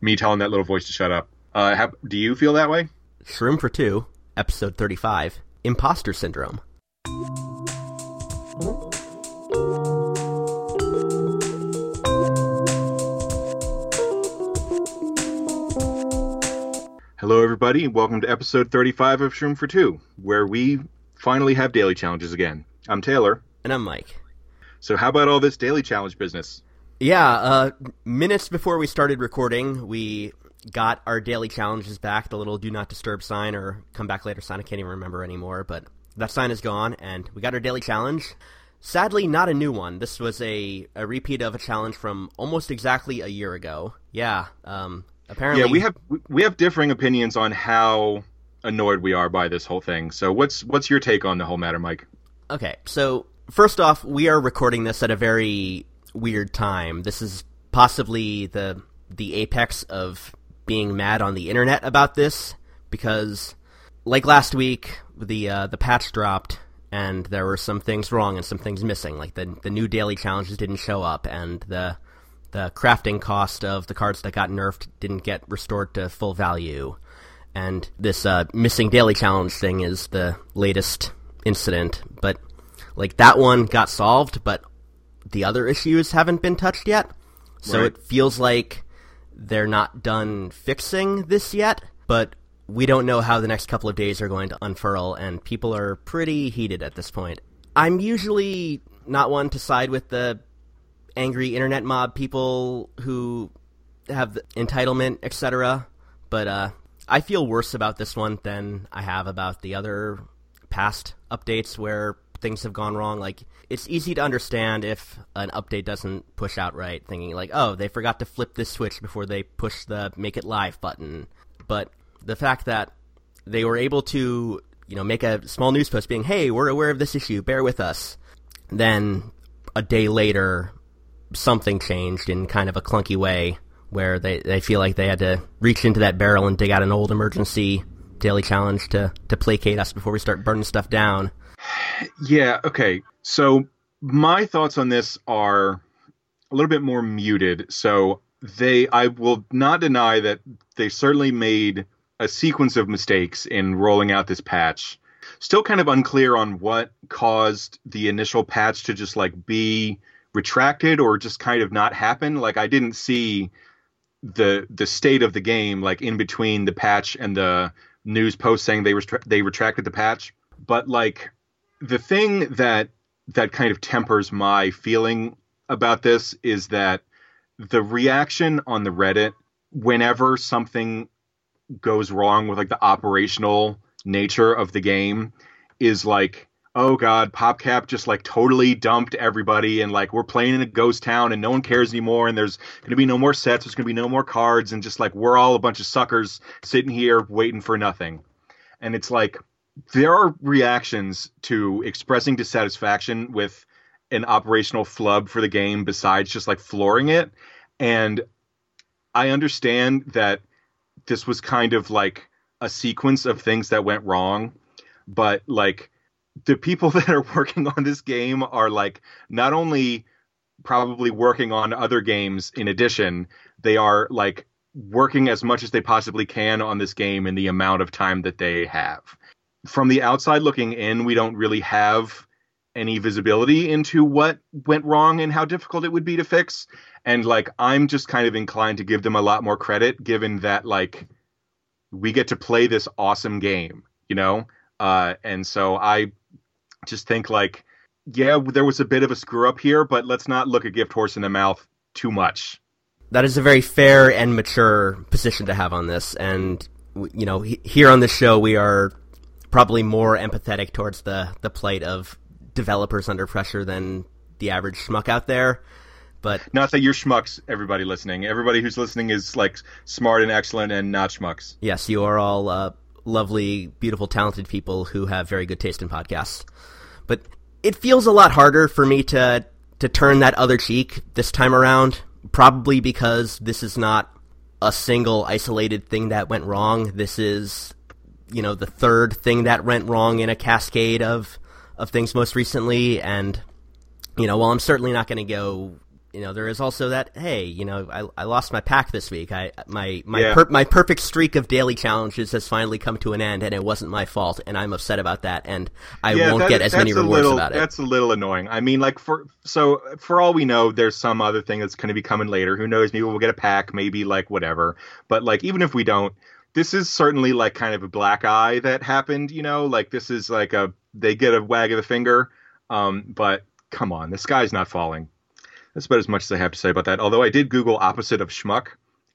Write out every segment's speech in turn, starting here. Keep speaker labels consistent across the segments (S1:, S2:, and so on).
S1: me telling that little voice to shut up. Uh, how, do you feel that way?
S2: Shroom for Two, Episode 35 Imposter Syndrome.
S1: Hello, everybody, and welcome to episode 35 of Shroom for Two, where we finally have daily challenges again. I'm Taylor.
S2: And I'm Mike.
S1: So, how about all this daily challenge business?
S2: Yeah, uh, minutes before we started recording, we got our daily challenges back, the little do not disturb sign or come back later sign. I can't even remember anymore, but that sign is gone, and we got our daily challenge. Sadly, not a new one. This was a, a repeat of a challenge from almost exactly a year ago. Yeah, um, apparently.
S1: Yeah, we have we have differing opinions on how annoyed we are by this whole thing. So, what's what's your take on the whole matter, Mike?
S2: Okay, so first off, we are recording this at a very weird time. This is possibly the the apex of being mad on the internet about this because, like last week, the uh, the patch dropped and there were some things wrong and some things missing. Like the the new daily challenges didn't show up and the the crafting cost of the cards that got nerfed didn't get restored to full value. And this uh, missing daily challenge thing is the latest incident, but like that one got solved, but the other issues haven't been touched yet. So
S1: Right.
S2: it feels like they're not done fixing this yet, but we don't know how the next couple of days are going to unfurl, and people are pretty heated at this point. I'm usually not one to side with the angry internet mob people who have the entitlement, etc. But uh, I feel worse about this one than I have about the other past updates where things have gone wrong. Like it's easy to understand if an update doesn't push out right, thinking like, oh, they forgot to flip this switch before they push the make it live button. But the fact that they were able to, you know, make a small news post being, hey, we're aware of this issue, bear with us. Then a day later, something changed in kind of a clunky way where they, they feel like they had to reach into that barrel and dig out an old emergency daily challenge to, to placate us before we start burning stuff down.
S1: Yeah, okay. So my thoughts on this are a little bit more muted. So they I will not deny that they certainly made a sequence of mistakes in rolling out this patch. Still kind of unclear on what caused the initial patch to just like be retracted or just kind of not happen. Like I didn't see the the state of the game like in between the patch and the news post saying they restra- they retracted the patch. But like the thing that that kind of tempers my feeling about this is that the reaction on the Reddit whenever something goes wrong with like the operational nature of the game is like oh god popcap just like totally dumped everybody and like we're playing in a ghost town and no one cares anymore and there's going to be no more sets there's going to be no more cards and just like we're all a bunch of suckers sitting here waiting for nothing. And it's like there are reactions to expressing dissatisfaction with an operational flub for the game besides just like flooring it. And i understand that this was kind of like a sequence of things that went wrong but like the people that are working on this game are like not only probably working on other games in addition they are like working as much as they possibly can on this game in the amount of time that they have from the outside looking in, we don't really have any visibility into what went wrong and how difficult it would be to fix. And like, I'm just kind of inclined to give them a lot more credit, given that like we get to play this awesome game, you know. Uh, and so I just think like, yeah, there was a bit of a screw up here, but let's not look a gift horse in the mouth too much.
S2: That is a very fair and mature position to have on this. And, you know, he- here on this show, we are probably more empathetic towards the, the plight of developers under pressure than the average schmuck out there. But
S1: Not that you're schmucks, everybody listening. Everybody who's listening is like smart and excellent and not schmucks.
S2: yes, you are all uh, lovely, beautiful, talented people who have very good taste in podcasts. But it feels a lot harder for me to to turn that other cheek this time around. Probably because this is not a single isolated thing that went wrong. This is, you know, the third thing that went wrong in a cascade of of things most recently. And you know, while I'm certainly not going to go you know, there is also that. Hey, you know, I, I lost my pack this week. I my my
S1: Yeah.
S2: per, my perfect streak of daily challenges has finally come to an end, and it wasn't my fault, and I'm upset about that, and I
S1: yeah,
S2: won't
S1: that-
S2: get as many rewards
S1: little,
S2: about it.
S1: That's a little annoying. I mean, like for so for all we know, there's some other thing that's going to be coming later. Who knows? Maybe we'll get a pack. Maybe like whatever. But like even if we don't, this is certainly like kind of a black eye that happened. You know, like this is like a they get a wag of the finger. Um, but come on, the sky's not falling. That's about as much as I have to say about that. Although I did Google opposite of schmuck,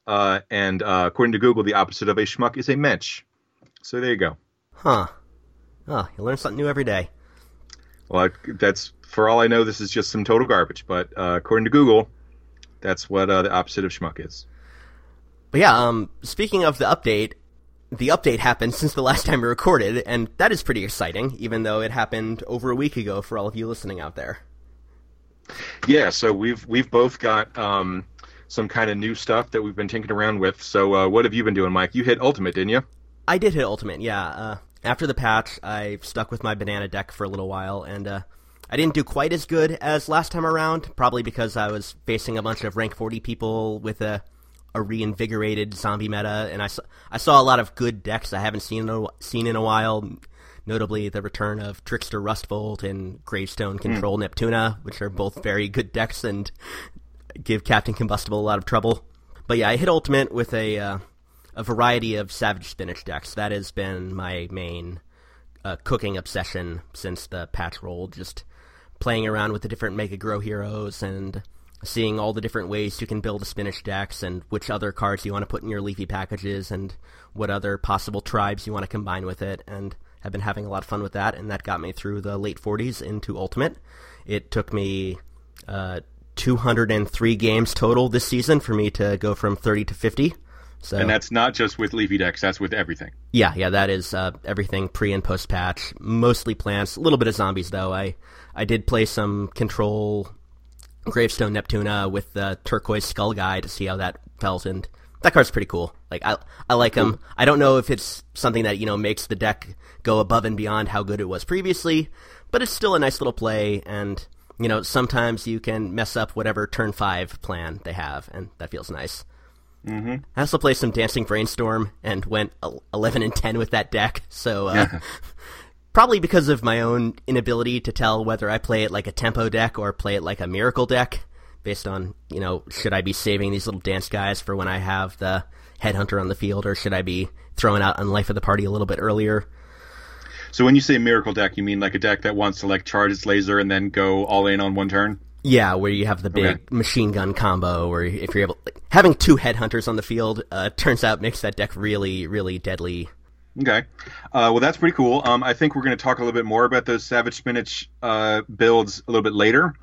S1: uh, and uh, according to Google, the opposite of a schmuck is a mensch. So there you go.
S2: Huh. Oh, you learn something new every day.
S1: Well, I, that's for all I know. This is just some total garbage, but uh, according to Google, that's what uh, the opposite of schmuck is.
S2: But yeah, um, speaking of the update, the update happened since the last time we recorded, and that is pretty exciting, even though it happened over a week ago for all of you listening out there.
S1: Yeah, so we've we've both got um, some kind of new stuff that we've been tinkering around with. So uh, what have you been doing, Mike? You hit ultimate, didn't you?
S2: I did hit Ultimate, yeah. Uh, after the patch, I stuck with my banana deck for a little while, and uh, I didn't do quite as good as last time around, probably because I was facing a bunch of rank 40 people with a, a reinvigorated zombie meta, and I saw, I saw a lot of good decks I haven't seen in a, seen in a while, notably the return of Trickster Rustbolt and Gravestone Control Neptuna, which are both very good decks and give Captain Combustible a lot of trouble. But yeah, I hit Ultimate with a uh, a variety of Savage Spinach decks. That has been my main uh, cooking obsession since the patch rolled. Just playing around with the different Mega Grow heroes and seeing all the different ways you can build a spinach decks and which other cards you want to put in your leafy packages and what other possible tribes you want to combine with it. And have been having a lot of fun with that, and that got me through the late 40s into Ultimate. It took me uh, 203 games total this season for me to go from 30 to 50. So
S1: And that's not just with leafy decks; that's with everything.
S2: yeah, yeah, that is uh, everything pre and post patch. Mostly plants, a little bit of zombies though. I I did play some control Gravestone Neptuna with the turquoise skull guy to see how that fells and that card's pretty cool. Like I I like him. I don't know if it's something that you know makes the deck go above and beyond how good it was previously, but it's still a nice little play. And you know sometimes you can mess up whatever turn five plan they have, and that feels nice. I also played some Dancing Brainstorm and went 11 and 10 with that deck. So, uh, probably because of my own inability to tell whether I play it like a tempo deck or play it like a miracle deck, based on, you know, should I be saving these little dance guys for when I have the headhunter on the field or should I be throwing out on life of the party a little bit earlier?
S1: So when you say miracle deck, you mean like a deck that wants to like charge its laser and then go all in on one turn?
S2: Yeah, where you have the big
S1: Okay.
S2: machine gun combo, where if you're able, like, having two headhunters on the field, uh, turns out makes that deck really, really deadly.
S1: Okay. Uh, well, that's pretty cool. Um, I think we're going to talk a little bit more about those Savage Spinach uh, builds a little bit later.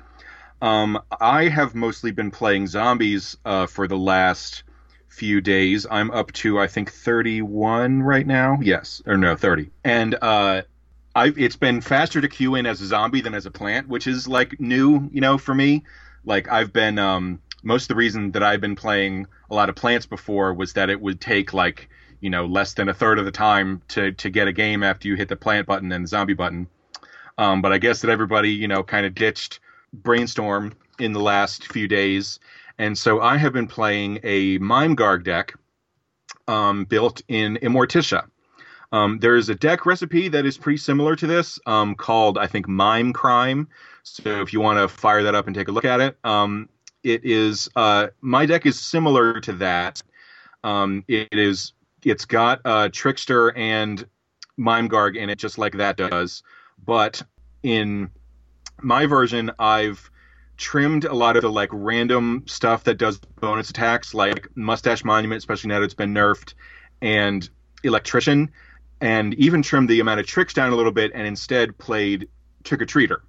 S1: Um, I have mostly been playing zombies uh, for the last few days. I'm up to, I think, 31 right now. Yes. Or no, 30. And uh, I, it's been faster to queue in as a zombie than as a plant, which is like new, you know, for me. Like I've been, um, most of the reason that I've been playing a lot of plants before was that it would take like, you know, less than a third of the time to, to get a game after you hit the plant button and the zombie button. Um, but I guess that everybody, you know, kind of ditched Brainstorm in the last few days. And so I have been playing a Mime Garg deck um, built in Immorticia. Um, there is a deck recipe that is pretty similar to this um, called, I think, Mime Crime. So if you want to fire that up and take a look at it, um, it is uh, my deck is similar to that. Um, it is it's got uh, Trickster and Mime Garg in it, just like that does. But in my version, I've trimmed a lot of the like random stuff that does bonus attacks, like Mustache Monument, especially now that it's been nerfed, and Electrician, and even trimmed the amount of tricks down a little bit, and instead played Trick or Treater.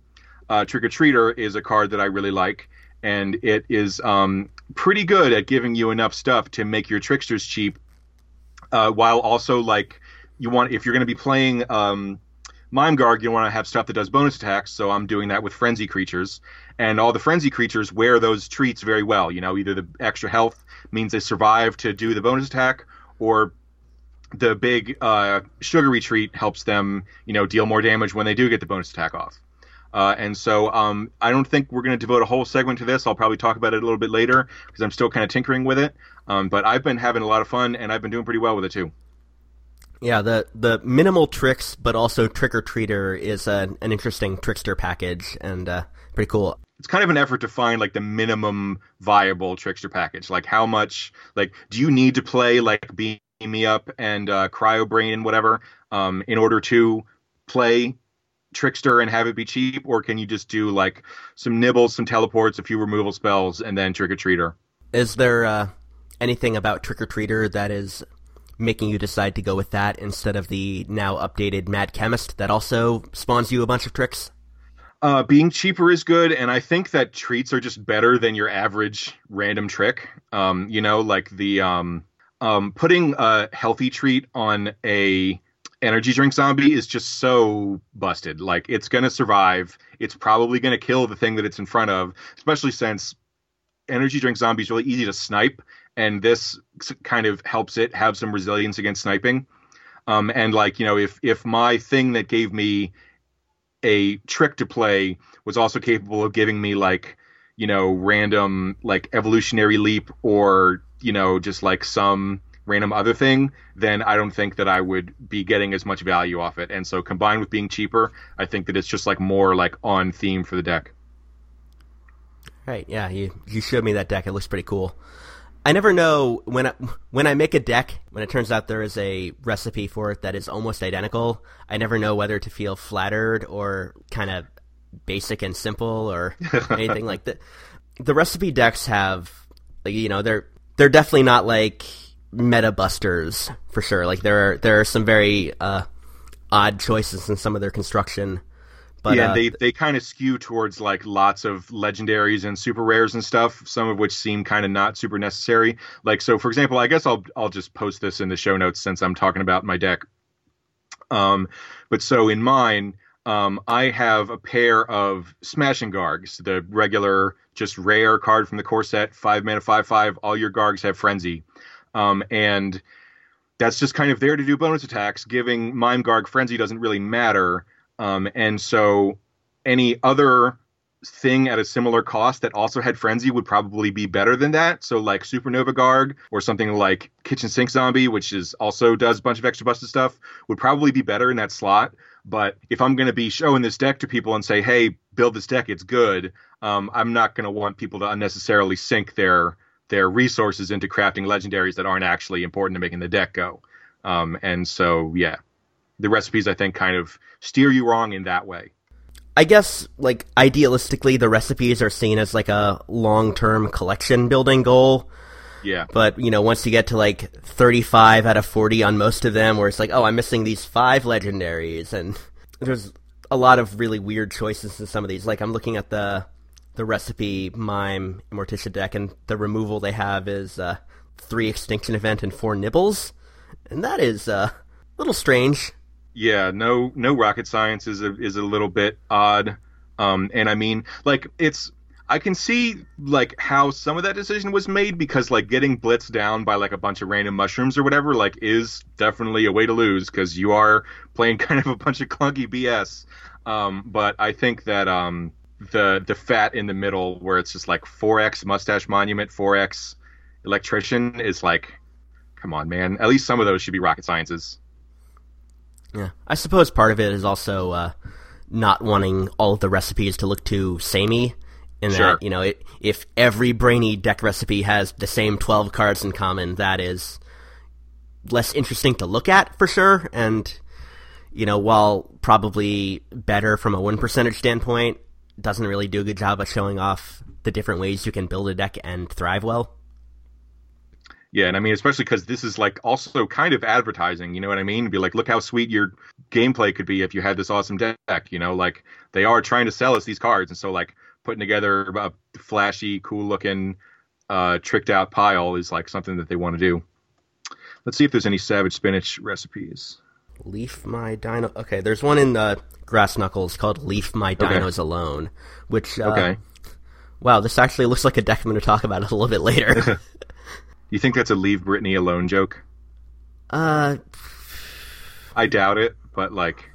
S1: Uh, Trick or Treater is a card that I really like, and it is um, pretty good at giving you enough stuff to make your tricksters cheap, uh, while also like you want if you're going to be playing um, Mime Garg, you want to have stuff that does bonus attacks. So I'm doing that with Frenzy creatures, and all the Frenzy creatures wear those treats very well. You know, either the extra health means they survive to do the bonus attack, or the big uh, sugar retreat helps them, you know, deal more damage when they do get the bonus attack off. Uh, and so um, I don't think we're going to devote a whole segment to this. I'll probably talk about it a little bit later because I'm still kind of tinkering with it. Um, but I've been having a lot of fun and I've been doing pretty well with it too.
S2: Yeah, the the minimal tricks, but also trick or treater is a, an interesting trickster package and uh, pretty cool.
S1: It's kind of an effort to find like the minimum viable trickster package. Like how much, like, do you need to play like Beam Me Up and uh, Cryo Brain and whatever um, in order to play trickster and have it be cheap, or can you just do like some nibbles, some teleports, a few removal spells, and then trick or treater?
S2: Is there uh, anything about trick or treater that is making you decide to go with that instead of the now updated Mad Chemist that also spawns you a bunch of tricks?
S1: Uh, being cheaper is good, and I think that treats are just better than your average random trick. Um, you know, like the um, um, putting a healthy treat on a energy drink zombie is just so busted. Like it's gonna survive. It's probably gonna kill the thing that it's in front of, especially since energy drink zombie is really easy to snipe, and this kind of helps it have some resilience against sniping. Um, and like you know, if if my thing that gave me a trick to play was also capable of giving me like you know random like evolutionary leap or you know just like some random other thing, then I don't think that I would be getting as much value off it. And so combined with being cheaper, I think that it's just like more like on theme for the deck.
S2: Right, yeah, you you showed me that deck. It looks pretty cool. I never know when I, when I make a deck when it turns out there is a recipe for it that is almost identical. I never know whether to feel flattered or kind of basic and simple or anything like that. The recipe decks have, like, you know, they're they're definitely not like meta busters for sure. Like there are there are some very uh, odd choices in some of their construction.
S1: But, yeah, uh, they they kind of skew towards like lots of legendaries and super rares and stuff. Some of which seem kind of not super necessary. Like so, for example, I guess I'll I'll just post this in the show notes since I'm talking about my deck. Um, but so in mine, um, I have a pair of Smashing Gargs, the regular, just rare card from the core set, five mana, five five. All your Gargs have Frenzy. Um, and that's just kind of there to do bonus attacks. Giving Mime Garg Frenzy doesn't really matter. Um, and so any other thing at a similar cost that also had frenzy would probably be better than that. So like Supernova Garg or something like Kitchen Sink Zombie, which is also does a bunch of extra busted stuff, would probably be better in that slot. But if I'm going to be showing this deck to people and say, "Hey, build this deck, it's good," um, I'm not going to want people to unnecessarily sink their their resources into crafting legendaries that aren't actually important to making the deck go. Um, and so, yeah, the recipes I think kind of steer you wrong in that way.
S2: I guess, like, idealistically, the recipes are seen as like a long term collection building goal.
S1: Yeah.
S2: But, you know, once you get to like 35 out of 40 on most of them, where it's like, oh, I'm missing these five legendaries, and there's a lot of really weird choices in some of these. Like, I'm looking at the the recipe mime Morticia deck, and the removal they have is uh, three extinction event and four nibbles, and that is uh, a little strange.
S1: Yeah, no, no rocket science is a is a little bit odd, um, and I mean, like it's. I can see like how some of that decision was made because like getting blitzed down by like a bunch of random mushrooms or whatever like is definitely a way to lose because you are playing kind of a bunch of clunky BS. Um, but I think that um, the the fat in the middle where it's just like 4x mustache monument 4x electrician is like come on man. At least some of those should be rocket sciences.
S2: Yeah. I suppose part of it is also uh, not wanting all of the recipes to look too samey in sure. that you know it, if every brainy deck recipe has the same 12 cards in common that is less interesting to look at for sure. And you know while probably better from a win percentage standpoint doesn't really do a good job of showing off the different ways you can build a deck and thrive well.
S1: Yeah, and I mean, especially because this is like also kind of advertising. You know what I mean? Be like, look how sweet your gameplay could be if you had this awesome deck. You know, like they are trying to sell us these cards, and so like putting together a flashy, cool looking, uh, tricked out pile is like something that they want to do. Let's see if there's any Savage Spinach recipes.
S2: Leaf my dino. Okay, there's one in uh, Grass Knuckles called Leaf My Dinos okay. Alone, which uh, okay. Wow, this actually looks like a deck I'm going to talk about a little bit later.
S1: you think that's a Leave Britney Alone joke?
S2: Uh,
S1: I doubt it, but like,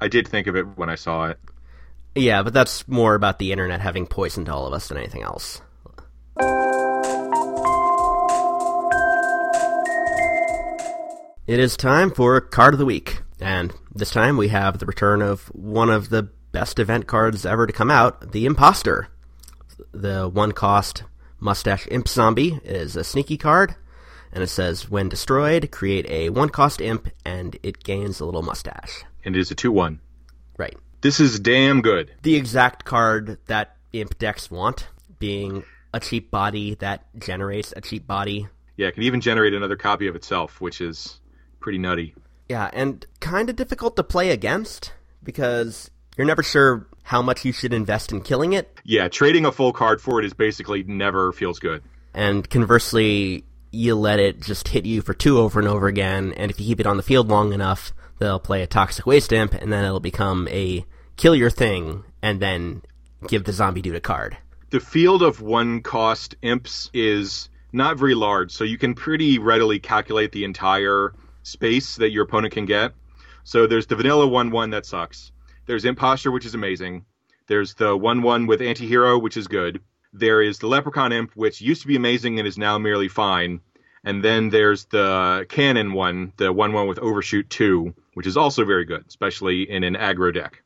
S1: I did think of it when I saw it.
S2: Yeah, but that's more about the internet having poisoned all of us than anything else. It is time for Card of the Week, and this time we have the return of one of the best event cards ever to come out, the Imposter. The one cost Mustache Imp Zombie is a sneaky card, and it says when destroyed, create a one cost imp, and it gains a little mustache.
S1: And it is a 2 1.
S2: Right.
S1: This is damn good.
S2: The exact card that imp decks want, being a cheap body that generates a cheap body.
S1: Yeah, it can even generate another copy of itself, which is pretty nutty.
S2: Yeah, and kind of difficult to play against because you're never sure how much you should invest in killing it.
S1: Yeah, trading a full card for it is basically never feels good.
S2: And conversely, you let it just hit you for two over and over again, and if you keep it on the field long enough, they'll play a Toxic Waste Imp, and then it'll become a kill your thing, and then give the zombie dude a card.
S1: The field of one cost imps is not very large, so you can pretty readily calculate the entire space that your opponent can get. So there's the vanilla 1 1 that sucks. There's Imposter, which is amazing. There's the 1 1 with Anti Hero, which is good. There is the Leprechaun Imp, which used to be amazing and is now merely fine. And then there's the Cannon one, the 1 1 with Overshoot 2, which is also very good, especially in an aggro deck.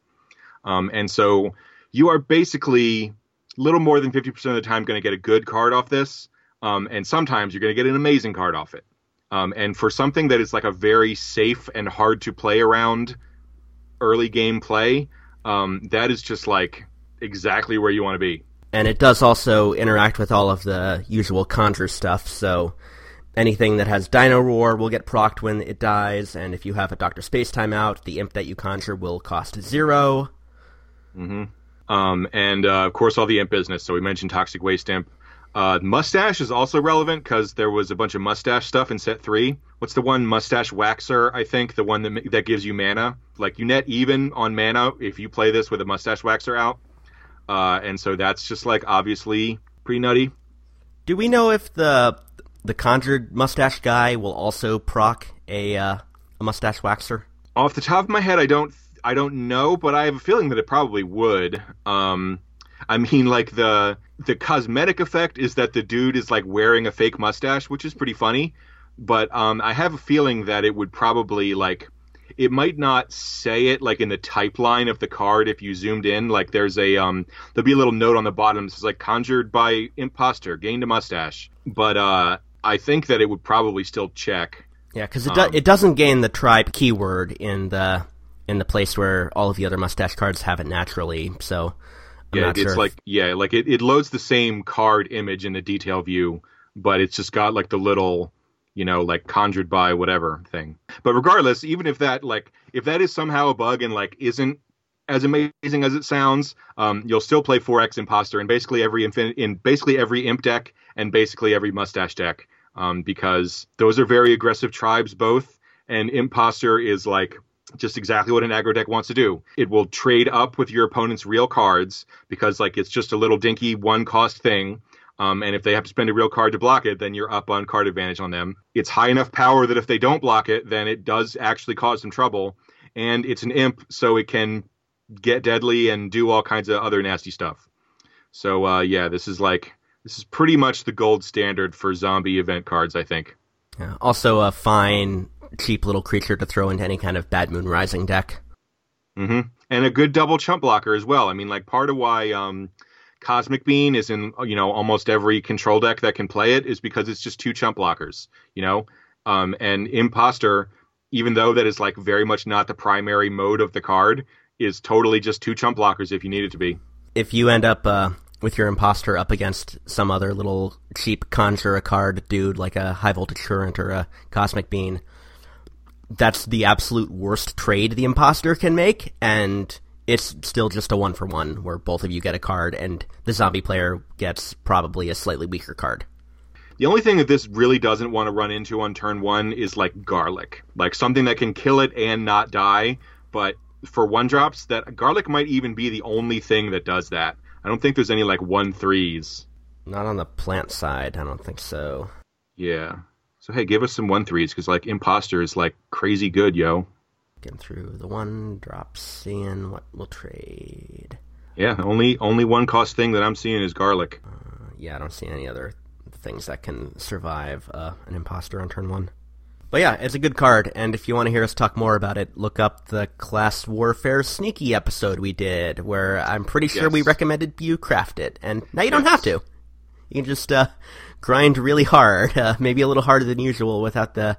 S1: Um, and so you are basically little more than 50% of the time going to get a good card off this. Um, and sometimes you're going to get an amazing card off it. Um, and for something that is like a very safe and hard to play around early game play, um, that is just like exactly where you want to be.
S2: And it does also interact with all of the usual conjure stuff, so anything that has Dino Roar will get procced when it dies, and if you have a Doctor Spacetime out, the imp that you conjure will cost zero.
S1: Mm-hmm. Um, and uh, of course, all the imp business. So we mentioned Toxic Waste Imp. Uh, mustache is also relevant because there was a bunch of mustache stuff in set three. What's the one mustache waxer? I think the one that that gives you mana. Like you net even on mana if you play this with a mustache waxer out. Uh, and so that's just like obviously pretty nutty.
S2: Do we know if the the conjured mustache guy will also proc a uh, a mustache waxer?
S1: Off the top of my head, I don't I don't know, but I have a feeling that it probably would. Um, I mean, like the the cosmetic effect is that the dude is like wearing a fake mustache, which is pretty funny. But um, I have a feeling that it would probably like it might not say it like in the type line of the card if you zoomed in. Like there's a um there'll be a little note on the bottom that says like conjured by imposter, gained a mustache. But uh, I think that it would probably still check.
S2: Yeah, because it do- um, it doesn't gain the tribe keyword in the in the place where all of the other mustache cards have it naturally. So I'm
S1: yeah, it's
S2: sure
S1: like yeah, like it, it loads the same card image in the detail view, but it's just got like the little, you know, like conjured by whatever thing. But regardless, even if that like if that is somehow a bug and like isn't as amazing as it sounds, um, you'll still play 4X Imposter in basically every infin- in basically every imp deck and basically every mustache deck, um, because those are very aggressive tribes both, and Imposter is like just exactly what an aggro deck wants to do. It will trade up with your opponent's real cards because like it's just a little dinky one cost thing. Um, and if they have to spend a real card to block it, then you're up on card advantage on them. It's high enough power that if they don't block it, then it does actually cause some trouble. And it's an imp, so it can get deadly and do all kinds of other nasty stuff. So uh, yeah, this is like this is pretty much the gold standard for zombie event cards, I think.
S2: Yeah. Also, a fine, cheap little creature to throw into any kind of Bad Moon Rising deck.
S1: Mm-hmm. And a good double chump blocker as well. I mean, like part of why um, Cosmic Bean is in you know almost every control deck that can play it is because it's just two chump blockers. You know, um, and Imposter, even though that is like very much not the primary mode of the card, is totally just two chump blockers if you need it to be.
S2: If you end up uh, with your imposter up against some other little cheap conjure a card dude like a high voltage current or a cosmic bean, that's the absolute worst trade the imposter can make, and it's still just a one for one where both of you get a card and the zombie player gets probably a slightly weaker card.
S1: The only thing that this really doesn't want to run into on turn one is like garlic, like something that can kill it and not die. But for one drops, that garlic might even be the only thing that does that. I don't think there's any like one threes.
S2: Not on the plant side, I don't think so.
S1: Yeah. So hey, give us some one threes because like imposter is like crazy good, yo.
S2: Getting through the one drops, seeing what we'll trade.
S1: Yeah, only only one cost thing that I'm seeing is garlic.
S2: Uh, yeah, I don't see any other things that can survive uh, an imposter on turn one. But yeah, it's a good card, and if you want to hear us talk more about it, look up the Class Warfare Sneaky episode we did, where I'm pretty sure yes. we recommended you craft it, and now you don't have to. You can just uh, grind really hard, uh, maybe a little harder than usual without the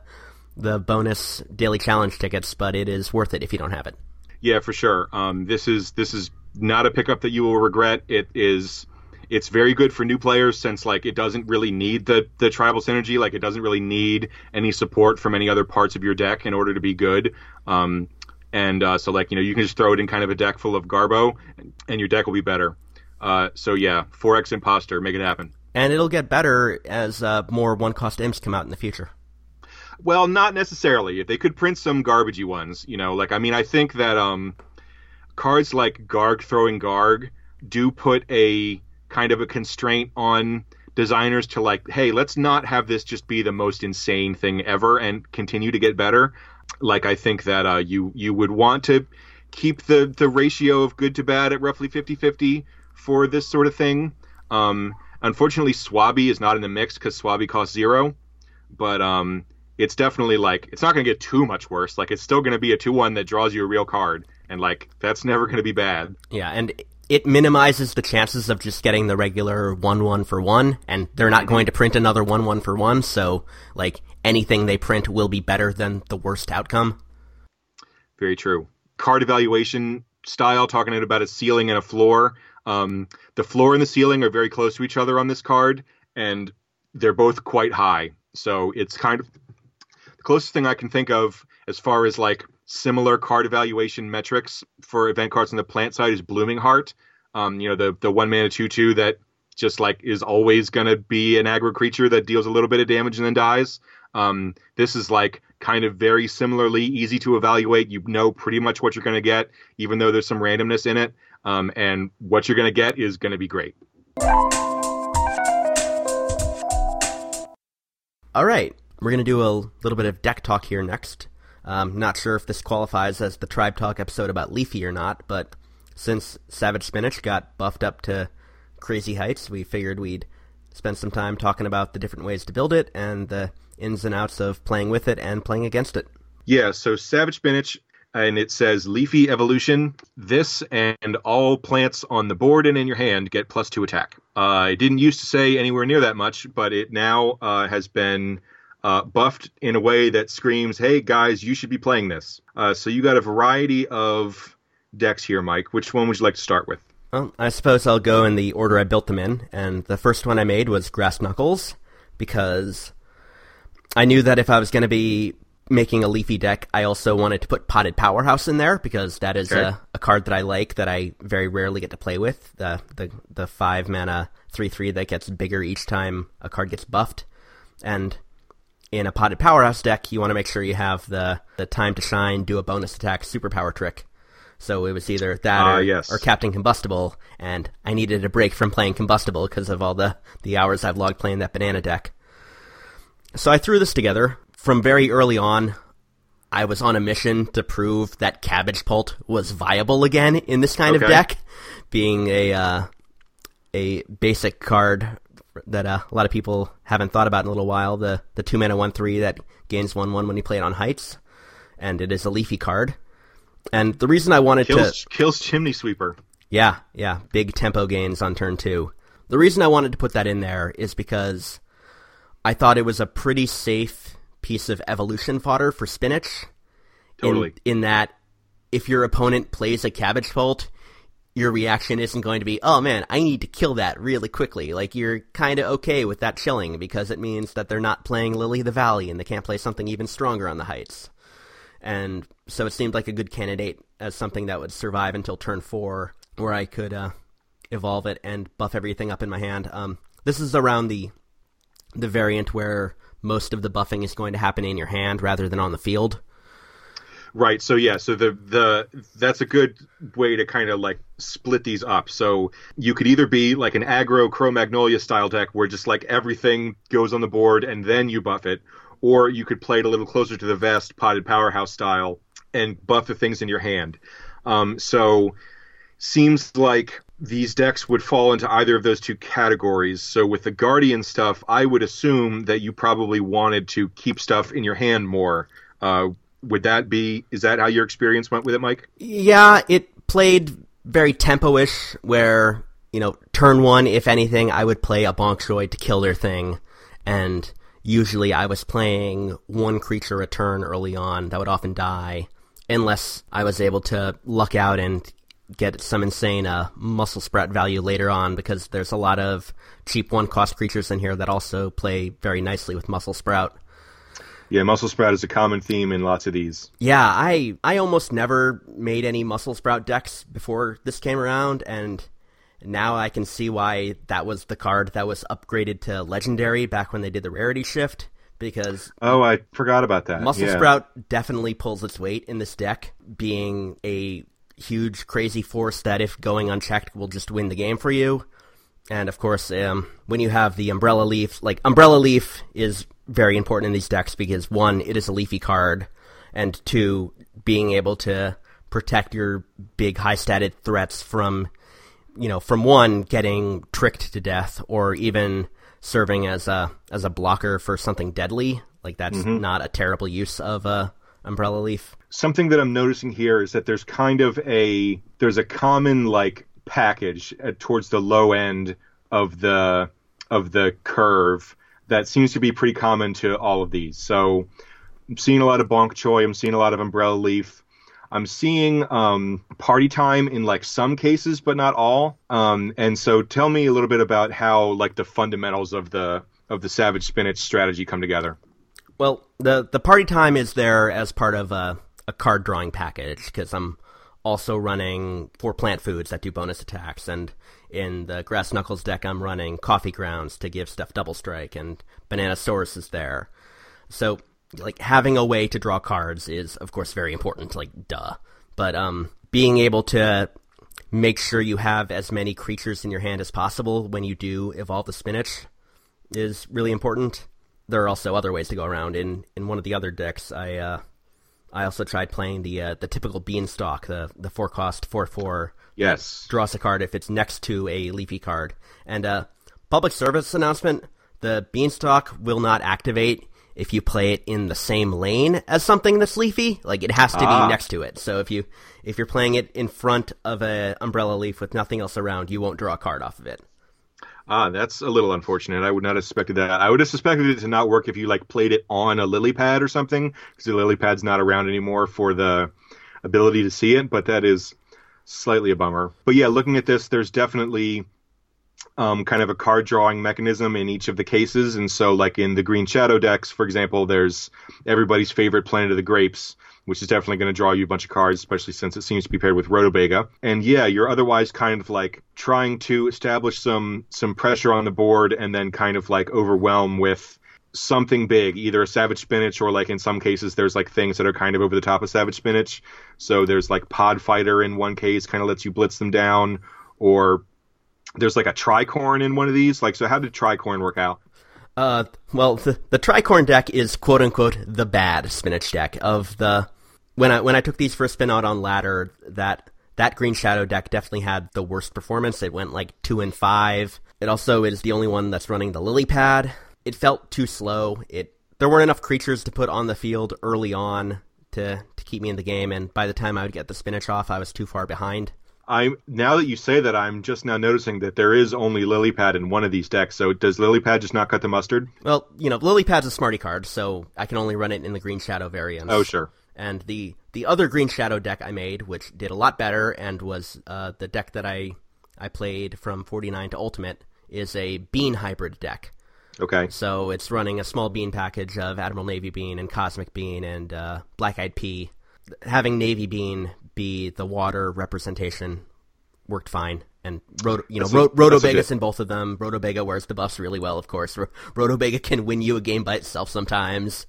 S2: the bonus daily challenge tickets, but it is worth it if you don't have it.
S1: Yeah, for sure. Um, this is this is not a pickup that you will regret. It is it's very good for new players since like it doesn't really need the the tribal synergy. Like it doesn't really need any support from any other parts of your deck in order to be good. Um, and uh, so like you know you can just throw it in kind of a deck full of Garbo, and your deck will be better. Uh, so yeah, 4x imposter, make it happen.
S2: And it'll get better as uh, more one cost imps come out in the future.
S1: Well, not necessarily. If they could print some garbagey ones, you know, like I mean, I think that um, cards like Garg throwing Garg do put a kind of a constraint on designers to like, hey, let's not have this just be the most insane thing ever and continue to get better. Like I think that uh, you you would want to keep the the ratio of good to bad at roughly 50-50 for this sort of thing. Um, unfortunately, Swabbie is not in the mix because Swabbie costs zero, but um, it's definitely like it's not going to get too much worse. Like it's still going to be a two one that draws you a real card, and like that's never going to be bad.
S2: Yeah, and it minimizes the chances of just getting the regular one one for one, and they're not going to print another one one for one. So, like anything they print will be better than the worst outcome.
S1: Very true. Card evaluation style, talking about a ceiling and a floor. Um, the floor and the ceiling are very close to each other on this card, and they're both quite high. So it's kind of the closest thing I can think of as far as like similar card evaluation metrics for event cards on the plant side is Blooming Heart. Um, you know, the the one mana two two that just like is always going to be an aggro creature that deals a little bit of damage and then dies. Um, this is like kind of very similarly easy to evaluate. You know pretty much what you're going to get, even though there's some randomness in it. Um, and what you're going to get is going to be great.
S2: All right, we're going to do a little bit of deck talk here next. Um, not sure if this qualifies as the Tribe Talk episode about Leafy or not, but since Savage Spinach got buffed up to crazy heights, we figured we'd spend some time talking about the different ways to build it and the ins and outs of playing with it and playing against it.
S1: Yeah, so Savage Spinach, and it says Leafy Evolution. This and all plants on the board and in your hand get plus two attack. Uh, it didn't used to say anywhere near that much, but it now uh, has been uh, buffed in a way that screams, "Hey guys, you should be playing this." Uh, so you got a variety of decks here, Mike. Which one would you like to start with?
S2: Well, I suppose I'll go in the order I built them in, and the first one I made was Grass Knuckles because I knew that if I was going to be making a leafy deck, I also wanted to put Potted Powerhouse in there because that is okay. a, a, card that I like that I very rarely get to play with. The the the five mana three three that gets bigger each time a card gets buffed, and in a potted powerhouse deck, you want to make sure you have the, the time to shine, do a bonus attack, superpower trick. So it was either that uh, or,
S1: yes.
S2: or Captain Combustible, and I needed a break from playing Combustible because of all the, the hours I've logged playing that banana deck. So I threw this together. From very early on, I was on a mission to prove that Cabbage Pult was viable again in this kind okay. of deck, being a uh, a basic card that uh, a lot of people haven't thought about in a little while. The the two mana one three that gains one one when you play it on heights, and it is a leafy card. And the reason I wanted
S1: kills,
S2: to
S1: kills chimney sweeper.
S2: Yeah, yeah, big tempo gains on turn two. The reason I wanted to put that in there is because I thought it was a pretty safe piece of evolution fodder for spinach.
S1: Totally.
S2: In, in that, if your opponent plays a cabbage pult, your reaction isn't going to be, oh man, I need to kill that really quickly. Like you're kind of okay with that chilling because it means that they're not playing Lily the Valley and they can't play something even stronger on the heights. And so it seemed like a good candidate as something that would survive until turn four, where I could uh, evolve it and buff everything up in my hand. Um, this is around the the variant where most of the buffing is going to happen in your hand rather than on the field.
S1: Right. So yeah. So the the that's a good way to kind of like split these up. So you could either be like an aggro Cro-Magnolia style deck where just like everything goes on the board and then you buff it, or you could play it a little closer to the vest potted powerhouse style and buff the things in your hand. Um, so seems like these decks would fall into either of those two categories. So with the Guardian stuff, I would assume that you probably wanted to keep stuff in your hand more. Uh, would that be? Is that how your experience went with it, Mike?
S2: Yeah, it played very tempo-ish, where you know, turn one, if anything, I would play a Bonk to kill their thing, and usually I was playing one creature a turn early on that would often die, unless I was able to luck out and get some insane uh, muscle sprout value later on because there's a lot of cheap one cost creatures in here that also play very nicely with muscle sprout.
S1: Yeah, muscle sprout is a common theme in lots of these.
S2: Yeah, I I almost never made any muscle sprout decks before this came around, and now I can see why that was the card that was upgraded to legendary back when they did the rarity shift. Because
S1: oh, I forgot about that.
S2: Muscle
S1: yeah.
S2: Sprout definitely pulls its weight in this deck, being a huge crazy force that if going unchecked will just win the game for you. And of course, um, when you have the Umbrella Leaf, like Umbrella Leaf is very important in these decks because one, it is a leafy card, and two, being able to protect your big high statted threats from, you know, from one getting tricked to death or even serving as a as a blocker for something deadly. Like that's mm-hmm. not a terrible use of a umbrella leaf.
S1: Something that I'm noticing here is that there's kind of a there's a common like package at, towards the low end of the of the curve that seems to be pretty common to all of these. So I'm seeing a lot of Bonk Choy. I'm seeing a lot of Umbrella Leaf. I'm seeing um, party time in like some cases, but not all. Um, and so, tell me a little bit about how like the fundamentals of the of the Savage Spinach strategy come together.
S2: Well, the the party time is there as part of a, a card drawing package because I'm also running four plant foods that do bonus attacks, and in the Grass Knuckles deck, I'm running Coffee Grounds to give stuff double strike, and Banana Source is there. So, like having a way to draw cards is, of course, very important. Like, duh. But um, being able to make sure you have as many creatures in your hand as possible when you do evolve the spinach is really important there are also other ways to go around. In in one of the other decks, I uh, I also tried playing the uh, the typical beanstalk, the the four cost four four.
S1: Yes.
S2: Draws a card if it's next to a leafy card. And uh, public service announcement: the beanstalk will not activate if you play it in the same lane as something that's leafy. Like it has to ah. be next to it. So if you if you're playing it in front of a umbrella leaf with nothing else around, you won't draw a card off of it.
S1: Ah, that's a little unfortunate. I would not have suspected that. I would have suspected it to not work if you like played it on a lily pad or something, because the lily pad's not around anymore for the ability to see it. But that is slightly a bummer. But yeah, looking at this, there's definitely um, kind of a card drawing mechanism in each of the cases. And so, like in the Green Shadow decks, for example, there's everybody's favorite Planet of the Grapes, which is definitely going to draw you a bunch of cards, especially since it seems to be paired with Rotobaga. And yeah, you're otherwise kind of like trying to establish some some pressure on the board and then kind of like overwhelm with something big, either a Savage Spinach or like in some cases there's like things that are kind of over the top of Savage Spinach. So there's like Pod Fighter in one case, kind of lets you blitz them down, or there's like a tricorn in one of these. Like, so how did tricorn work out?
S2: Uh, well, the, the tricorn deck is quote unquote the bad spinach deck of the when I when I took these for a spin out on ladder, that that Green Shadow deck definitely had the worst performance. It went like two and five. It also is the only one that's running the lily pad. It felt too slow. It there weren't enough creatures to put on the field early on to to keep me in the game, and by the time I would get the spinach off, I was too far behind.
S1: I now that you say that, I'm just now noticing that there is only Lilypad in one of these decks. So does Lilypad just not cut the mustard?
S2: Well, you know, Lilypad's a smarty card, so I can only run it in the Green Shadow variants.
S1: Oh, sure.
S2: And the the other Green Shadow deck I made, which did a lot better and was uh, the deck that I I played from 49 to Ultimate, is a Bean hybrid deck.
S1: Okay.
S2: So it's running a small bean package of Admiral Navy Bean and Cosmic Bean and uh, Black Eyed Pea. Having Navy Bean be the water representation worked fine. And Roto, you know, Ro- Rotobaga's in both of them. Rotobaga wears the buffs really well, of course. Rotobaga can win you a game by itself sometimes.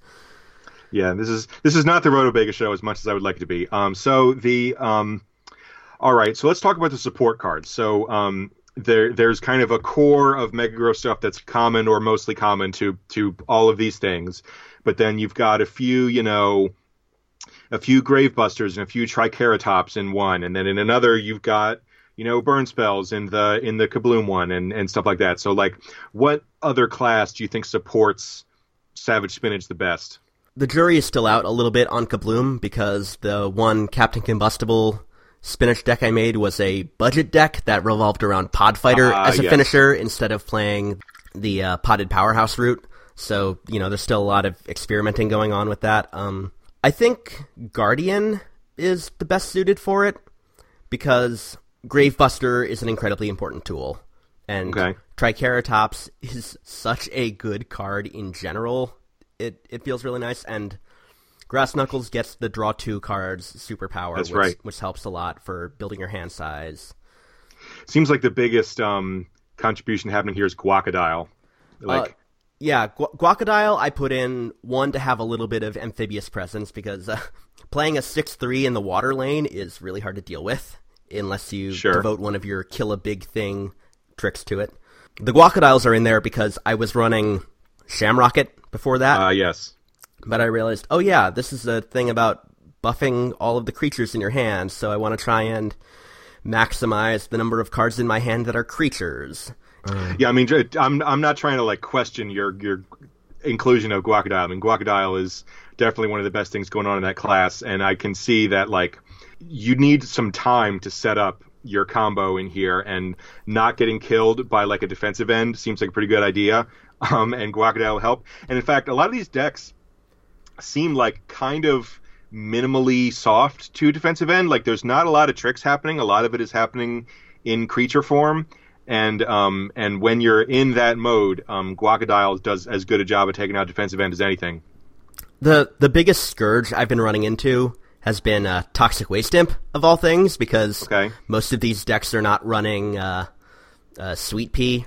S1: Yeah, this is this is not the Rotobaga show as much as I would like it to be. Um, so the um, all right, so let's talk about the support cards. So um, there there's kind of a core of Mega stuff that's common or mostly common to to all of these things, but then you've got a few, you know, a few Gravebusters and a few Triceratops in one, and then in another you've got you know, burn spells in the in the Kabloom one and and stuff like that. So like, what other class do you think supports Savage Spinach the best?
S2: The jury is still out a little bit on Kabloom because the one Captain Combustible spinach deck I made was a budget deck that revolved around Pod Fighter
S1: Ah,
S2: as a
S1: yes.
S2: finisher instead of playing the uh, Potted Powerhouse route. So you know, there's still a lot of experimenting going on with that. Um, I think Guardian is the best suited for it because Gravebuster is an incredibly important tool, and
S1: Okay.
S2: Triceratuft is such a good card in general. It it feels really nice, and Grass Knuckles gets the draw two cards superpower,
S1: That's
S2: which,
S1: right.
S2: which helps a lot for building your hand size.
S1: Seems like the biggest um, contribution happening here is Guacodile. Like,
S2: Uh, yeah, Gu- Guacodile, I put in one to have a little bit of amphibious presence because uh, playing a 6 3 in the water lane is really hard to deal with unless you
S1: Sure.
S2: devote one of your kill a big thing tricks to it. The Guacodiles are in there because I was running Shamrocket before that,
S1: uh, yes,
S2: but I realized, oh yeah, this is a thing about buffing all of the creatures in your hand, so I want to try and maximize the number of cards in my hand that are creatures.
S1: Yeah. I mean, I'm I'm not trying to like question your your inclusion of Guacodile. I mean, Guacodile is definitely one of the best things going on in that class, and I can see that like you need some time to set up your combo in here, and not getting killed by like a defensive end seems like a pretty good idea. Um, and Guacodile will help. And in fact, a lot of these decks seem like kind of minimally soft to defensive end. Like there's not a lot of tricks happening. A lot of it is happening in creature form. And um, and when you're in that mode, um, Guacodile does as good a job of taking out defensive end as anything.
S2: The the biggest scourge I've been running into has been uh, Toxic Waste Imp of all things because
S1: Okay.
S2: most of these decks are not running uh, uh, Sweet Pea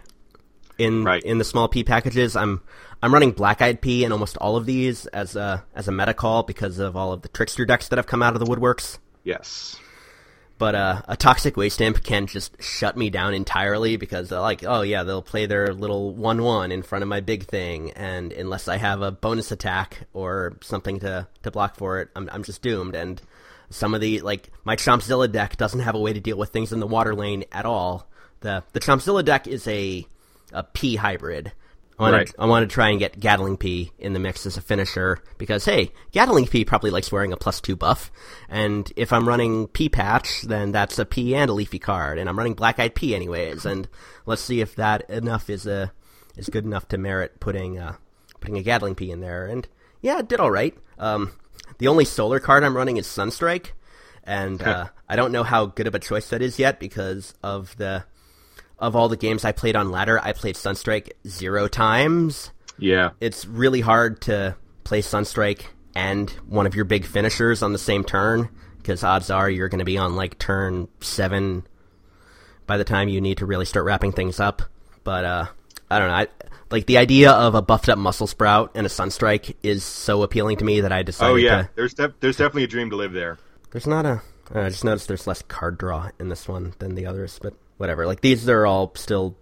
S2: in
S1: Right.
S2: in the small Pea packages. I'm I'm running Black Eyed Pea in almost all of these as a as a meta call because of all of the trickster decks that have come out of the woodworks.
S1: Yes.
S2: But uh, a toxic waste imp can just shut me down entirely because they're like, oh yeah, they'll play their little one-one in front of my big thing, and unless I have a bonus attack or something to, to block for it, I'm I'm just doomed. And some of the like my Chompzilla deck doesn't have a way to deal with things in the water lane at all. The the Chompzilla deck is a a Pea hybrid. I want,
S1: Right.
S2: to, I want to try and get Gatling Pea in the mix as a finisher because hey, Gatling Pea probably likes wearing a plus two buff, and if I'm running Pea patch, then that's a Pea and a Leafy card, and I'm running Black Eyed Pea anyways, and let's see if that enough is a is good enough to merit putting uh, putting a Gatling Pea in there, and yeah, it did all right. Um, the only solar card I'm running is Sunstrike, and uh, I don't know how good of a choice that is yet because of the of all the games I played on ladder, I played Sunstrike zero times.
S1: Yeah.
S2: It's really hard to play Sunstrike and one of your big finishers on the same turn because odds are you're going to be on like turn seven by the time you need to really start wrapping things up. But uh, I don't know. I, like the idea of a buffed up muscle sprout and a Sunstrike is so appealing to me that I decided
S1: Oh yeah.
S2: to.
S1: There's there's definitely a dream to live there.
S2: There's not a. I just noticed there's less card draw in this one than the others, but whatever. Like these are all still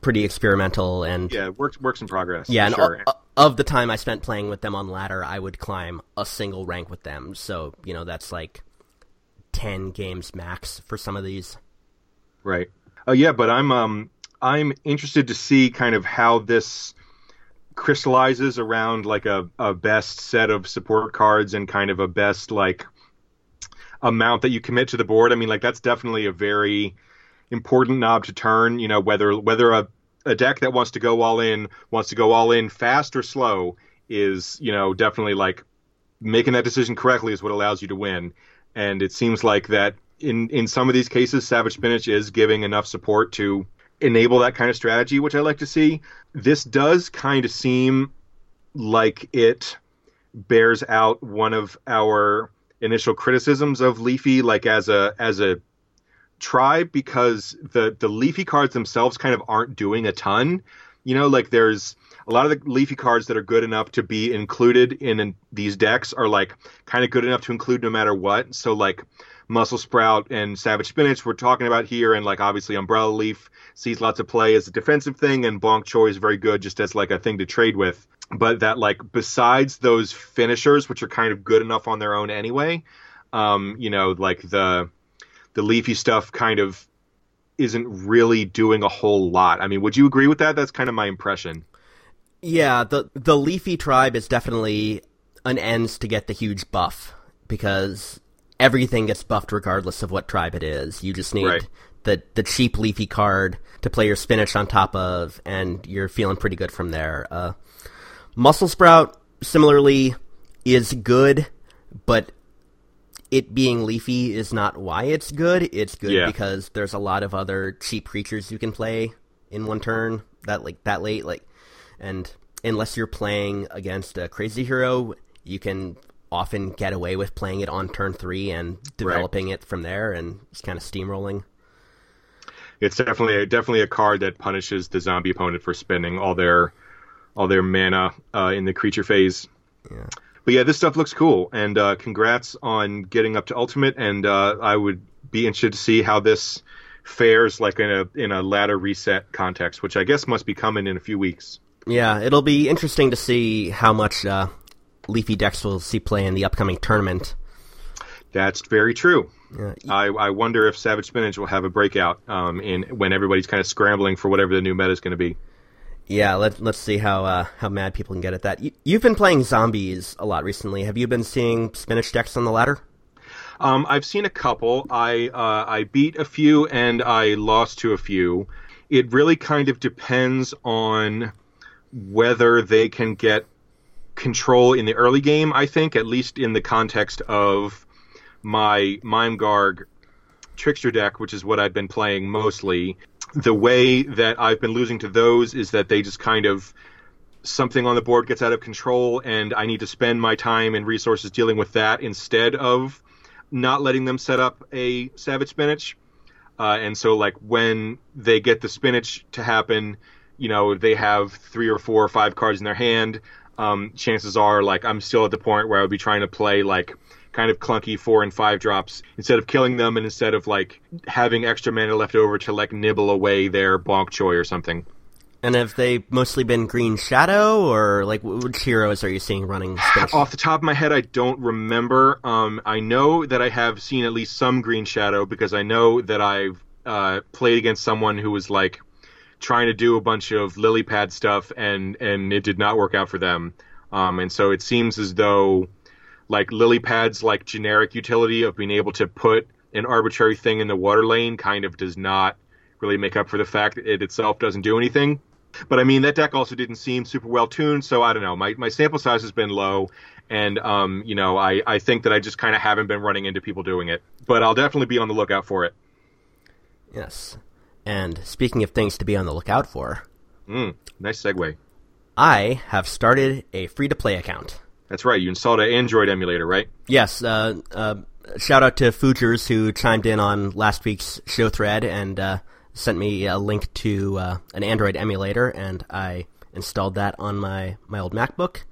S2: pretty experimental and
S1: Yeah. Works works in progress.
S2: yeah, and
S1: Sure.
S2: o- of the time I spent playing with them on ladder, I would climb a single rank with them. So you know that's like ten games max for some of these.
S1: Right. Oh yeah, but I'm um I'm interested to see kind of how this crystallizes around like a, a best set of support cards and kind of a best like amount that you commit to the board. I mean like that's definitely a very important knob to turn, you know, whether whether a, a deck that wants to go all in wants to go all in fast or slow is, you know, definitely like making that decision correctly is what allows you to win. And it seems like that in in some of these cases, Savage Spinach is giving enough support to enable that kind of strategy, which I like to see. This does kind of seem like it bears out one of our initial criticisms of Leafy, like as a as a tribe, because the the Leafy cards themselves kind of aren't doing a ton. You know, like there's a lot of the leafy cards that are good enough to be included in, in these decks are like kind of good enough to include no matter what. So like Muscle Sprout and Savage Spinach we're talking about here, and like obviously Umbrella Leaf sees lots of play as a defensive thing, and Bonk Choy is very good just as like a thing to trade with. But that like besides those finishers, which are kind of good enough on their own anyway, um, you know, like the the leafy stuff kind of isn't really doing a whole lot. I mean, would you agree with that? That's kind of my impression.
S2: Yeah, the the Leafy tribe is definitely an ends to get the huge buff because everything gets buffed regardless of what tribe it is. You just need
S1: Right.
S2: the the cheap Leafy card to play your spinach on top of, and you're feeling pretty good from there. Uh, Muscle Sprout similarly is good, but it being leafy is not why it's good. It's good
S1: Yeah.
S2: because there's a lot of other cheap creatures you can play in one turn that like that late like and unless you're playing against a crazy hero, you can often get away with playing it on turn 3 and developing it from there and just kind of steamrolling.
S1: It's definitely a, definitely a card that punishes the zombie opponent for spending all their all their mana uh, in the creature phase.
S2: Yeah.
S1: But yeah, this stuff looks cool, and uh, congrats on getting up to ultimate. And uh, I would be interested to see how this fares, like in a in a ladder reset context, which I guess must be coming in a few weeks.
S2: Yeah, it'll be interesting to see how much uh, Leafy decks will see play in the upcoming tournament.
S1: That's very true.
S2: Yeah,
S1: I, I wonder if Savage Spinach will have a breakout um, in when everybody's kind of scrambling for whatever the new meta is going to be.
S2: Yeah. Let Let's see how uh, how mad people can get at that. You, you've been playing zombies a lot recently. Have you been seeing spinach decks on the ladder?
S1: Um, I've seen a couple. I uh, I beat a few and I lost to a few. It really kind of depends on whether they can get control in the early game. I think, at least in the context of my Mime Garg Trickster deck, which is what I've been playing mostly. The way that I've been losing to those is that they just kind of something on the board gets out of control, and I need to spend my time and resources dealing with that instead of not letting them set up a Savage Spinach. Uh, and so, like, when they get the spinach to happen, you know, they have three or four or five cards in their hand. Um, chances are, like, I'm still at the point where I would be trying to play, like, kind of clunky four and five drops instead of killing them and instead of, like, having extra mana left over to, like, nibble away their bonk choy or something.
S2: And have they mostly been Green Shadow, or like which heroes are you seeing running?
S1: Off the top of my head, I don't remember. Um, I know that I have seen at least some Green Shadow because I know that I've uh, played against someone who was like trying to do a bunch of lily pad stuff and and it did not work out for them. Um, and so it seems as though like lily pads like generic utility of being able to put an arbitrary thing in the water lane kind of does not really make up for the fact that it itself doesn't do anything. But I mean, that deck also didn't seem super well tuned, so I don't know. My my sample size has been low, and um, you know, I I think that I just kind of haven't been running into people doing it. But I'll definitely be on the lookout for it.
S2: yes. And speaking of things to be on the lookout for,
S1: Mm, nice segue.
S2: I have started a free to play account.
S1: That's right. You installed an Android emulator, right?
S2: Yes, uh, uh, shout out to Foogers who chimed in on last week's show thread and uh, sent me a link to uh, an Android emulator, and I installed that on my, my old MacBook,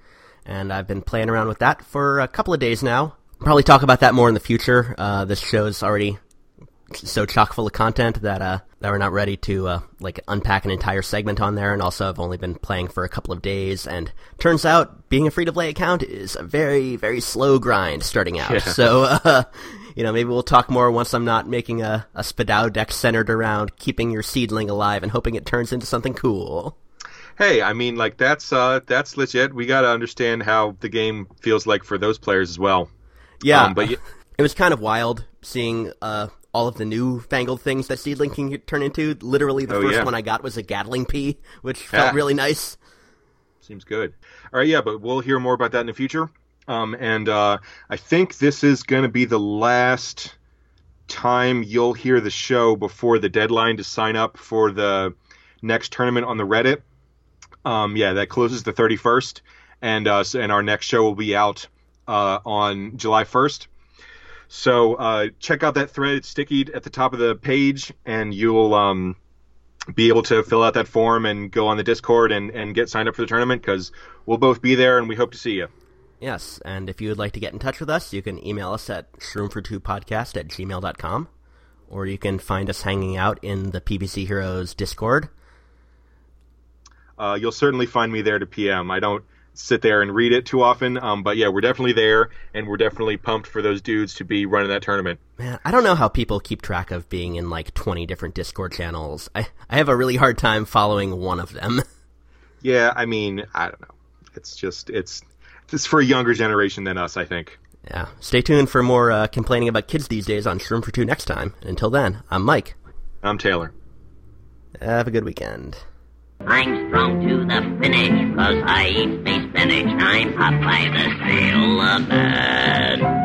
S2: and I've been playing around with that for a couple of days now. Probably talk about that more in the future. Uh, this show's already so chock full of content that uh, that we're not ready to uh, like unpack an entire segment on there. And also, I've only been playing for a couple of days, and turns out being a free to play account is a very very slow grind starting out.
S1: Yeah.
S2: So uh, you know, maybe we'll talk more once I'm not making a a Spudow deck centered around keeping your seedling alive and hoping it turns into something cool.
S1: Hey, I mean, like that's uh, that's legit. We got to understand how the game feels like for those players as well.
S2: Yeah,
S1: Um, but y-
S2: it was kind of wild seeing uh, all of the new fangled things that Seedling can turn into. Literally, the
S1: Oh,
S2: first
S1: yeah.
S2: one I got was a Gatling Pea, which felt really nice.
S1: Seems good. All right, yeah, but we'll hear more about that in the future. Um, and uh, I think this is going to be the last time you'll hear the show before the deadline to sign up for the next tournament on the Reddit. Um, yeah, that closes the 31st, and uh, and our next show will be out uh, on July 1st. So uh, check out that thread. It's sticky at the top of the page, and you'll um, be able to fill out that form and go on the Discord and, and get signed up for the tournament because we'll both be there and we hope to see you.
S2: Yes, and if you would like to get in touch with us, you can email us at shroomfor2podcast at gmail.com, or you can find us hanging out in the PvZ Heroes Discord.
S1: Uh, you'll certainly find me there to PM. I don't sit there and read it too often. Um, but yeah, we're definitely there, and we're definitely pumped for those dudes to be running that tournament.
S2: Man, I don't know how people keep track of being in like 20 different Discord channels. I, I have a really hard time following one of them.
S1: Yeah, I mean, I don't know. It's just it's it's for a younger generation than us, I think.
S2: Yeah. Stay tuned for more uh, complaining about kids these days on Shroom for Two next time. Until then, I'm Mike.
S1: I'm Taylor.
S2: Have a good weekend.
S3: I'm strong to the finish, cause I eat space spinach. I'm Popeye the Sailor Man.